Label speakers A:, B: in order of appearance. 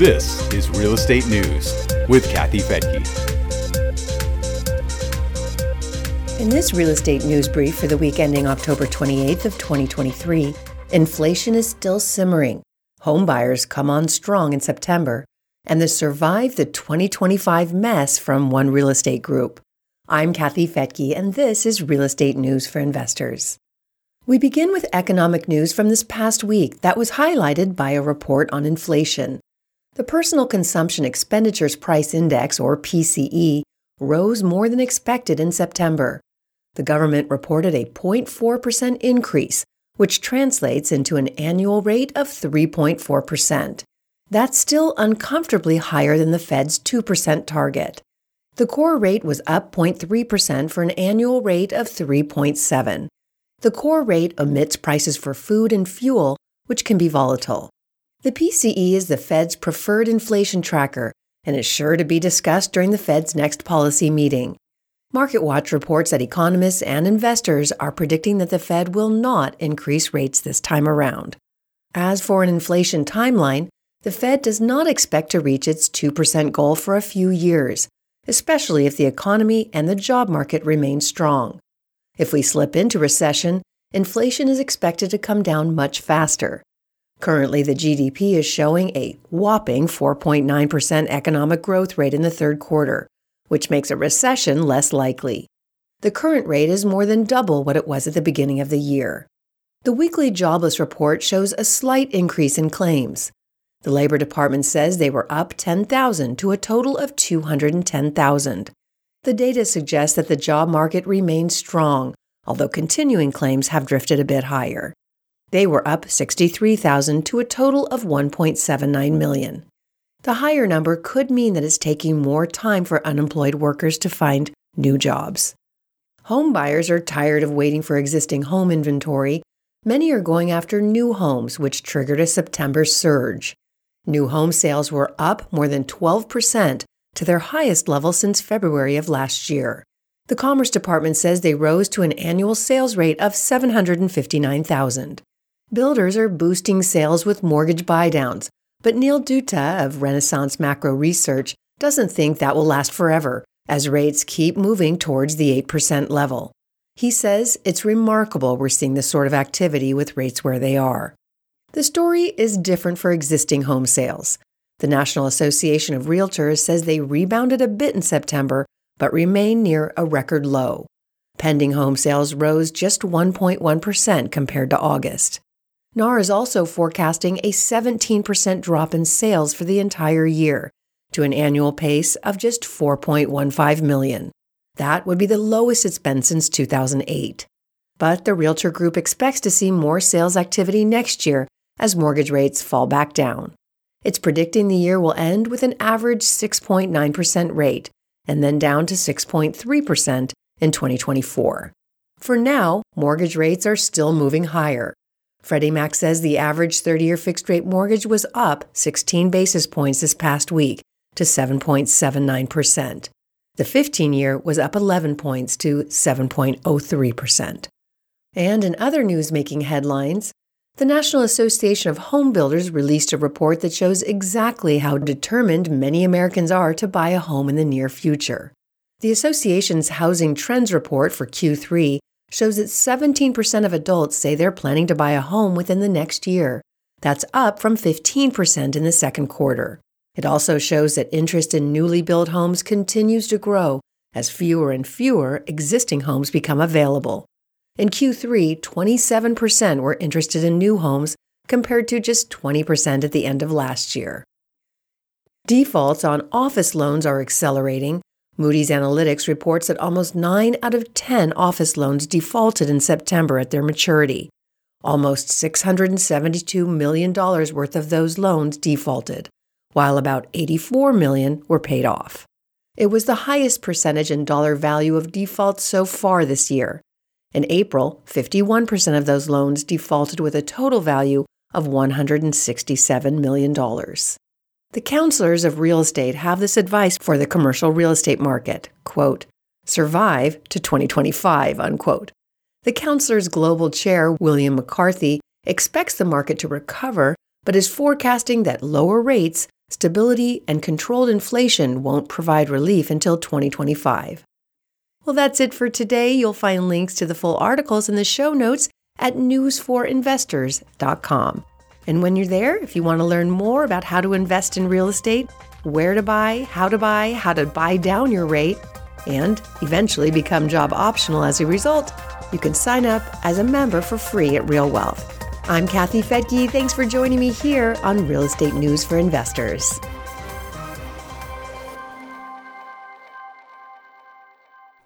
A: This is Real Estate News with Kathy Fettke.
B: In this real estate news brief for the week ending October 28th of 2023, inflation is still simmering. Home buyers come on strong in September, and the survive the 2025 mess from one real estate group. I'm Kathy Fettke, and this is Real Estate News for Investors. We begin with economic news from this past week that was highlighted by a report on inflation. The Personal Consumption Expenditures Price Index, or PCE, rose more than expected in September. The government reported a 0.4% increase, which translates into an annual rate of 3.4%. That's still uncomfortably higher than the Fed's 2% target. The core rate was up 0.3% for an annual rate of 3.7. The core rate omits prices for food and fuel, which can be volatile. The PCE is the Fed's preferred inflation tracker and is sure to be discussed during the Fed's next policy meeting. MarketWatch reports that economists and investors are predicting that the Fed will not increase rates this time around. As for an inflation timeline, the Fed does not expect to reach its 2% goal for a few years, especially if the economy and the job market remain strong. If we slip into recession, inflation is expected to come down much faster. Currently, the GDP is showing a whopping 4.9% economic growth rate in the third quarter, which makes a recession less likely. The current rate is more than double what it was at the beginning of the year. The weekly jobless report shows a slight increase in claims. The Labor Department says they were up 10,000 to a total of 210,000. The data suggests that the job market remains strong, although continuing claims have drifted a bit higher. They were up 63,000 to a total of 1.79 million. The higher number could mean that it's taking more time for unemployed workers to find new jobs. Home buyers are tired of waiting for existing home inventory. Many are going after new homes, which triggered a September surge. New home sales were up more than 12% to their highest level since February of last year. The Commerce Department says they rose to an annual sales rate of 759,000. Builders are boosting sales with mortgage buydowns, but Neil Dutta of Renaissance Macro Research doesn't think that will last forever as rates keep moving towards the 8% level. He says it's remarkable we're seeing this sort of activity with rates where they are. The story is different for existing home sales. The National Association of Realtors says they rebounded a bit in September, but remain near a record low. Pending home sales rose just 1.1% compared to August. NAR is also forecasting a 17% drop in sales for the entire year to an annual pace of just 4.15 million. That would be the lowest it's been since 2008. But the Realtor Group expects to see more sales activity next year as mortgage rates fall back down. It's predicting the year will end with an average 6.9% rate and then down to 6.3% in 2024. For now, mortgage rates are still moving higher. Freddie Mac says the average 30 year fixed rate mortgage was up 16 basis points this past week to 7.79%. The 15 year was up 11 points to 7.03%. And in other news making headlines, the National Association of Home Builders released a report that shows exactly how determined many Americans are to buy a home in the near future. The association's Housing Trends Report for Q3 shows that 17% of adults say they're planning to buy a home within the next year. That's up from 15% in the second quarter. It also shows that interest in newly built homes continues to grow as fewer and fewer existing homes become available. In Q3, 27% were interested in new homes compared to just 20% at the end of last year. Defaults on office loans are accelerating, Moody's Analytics reports that almost 9 out of 10 office loans defaulted in September at their maturity. Almost $672 million worth of those loans defaulted, while about 84 million were paid off. It was the highest percentage in dollar value of defaults so far this year. In April, 51% of those loans defaulted with a total value of $167 million. The counselors of real estate have this advice for the commercial real estate market quote, survive to 2025, unquote. The counselor's global chair, William McCarthy, expects the market to recover, but is forecasting that lower rates stability and controlled inflation won't provide relief until 2025. Well, that's it for today. You'll find links to the full articles in the show notes at newsforinvestors.com. And when you're there, if you want to learn more about how to invest in real estate, where to buy, how to buy, how to buy down your rate, and eventually become job optional as a result, you can sign up as a member for free at Real Wealth. I'm Kathy Fettke. Thanks for joining me here on Real Estate News for Investors.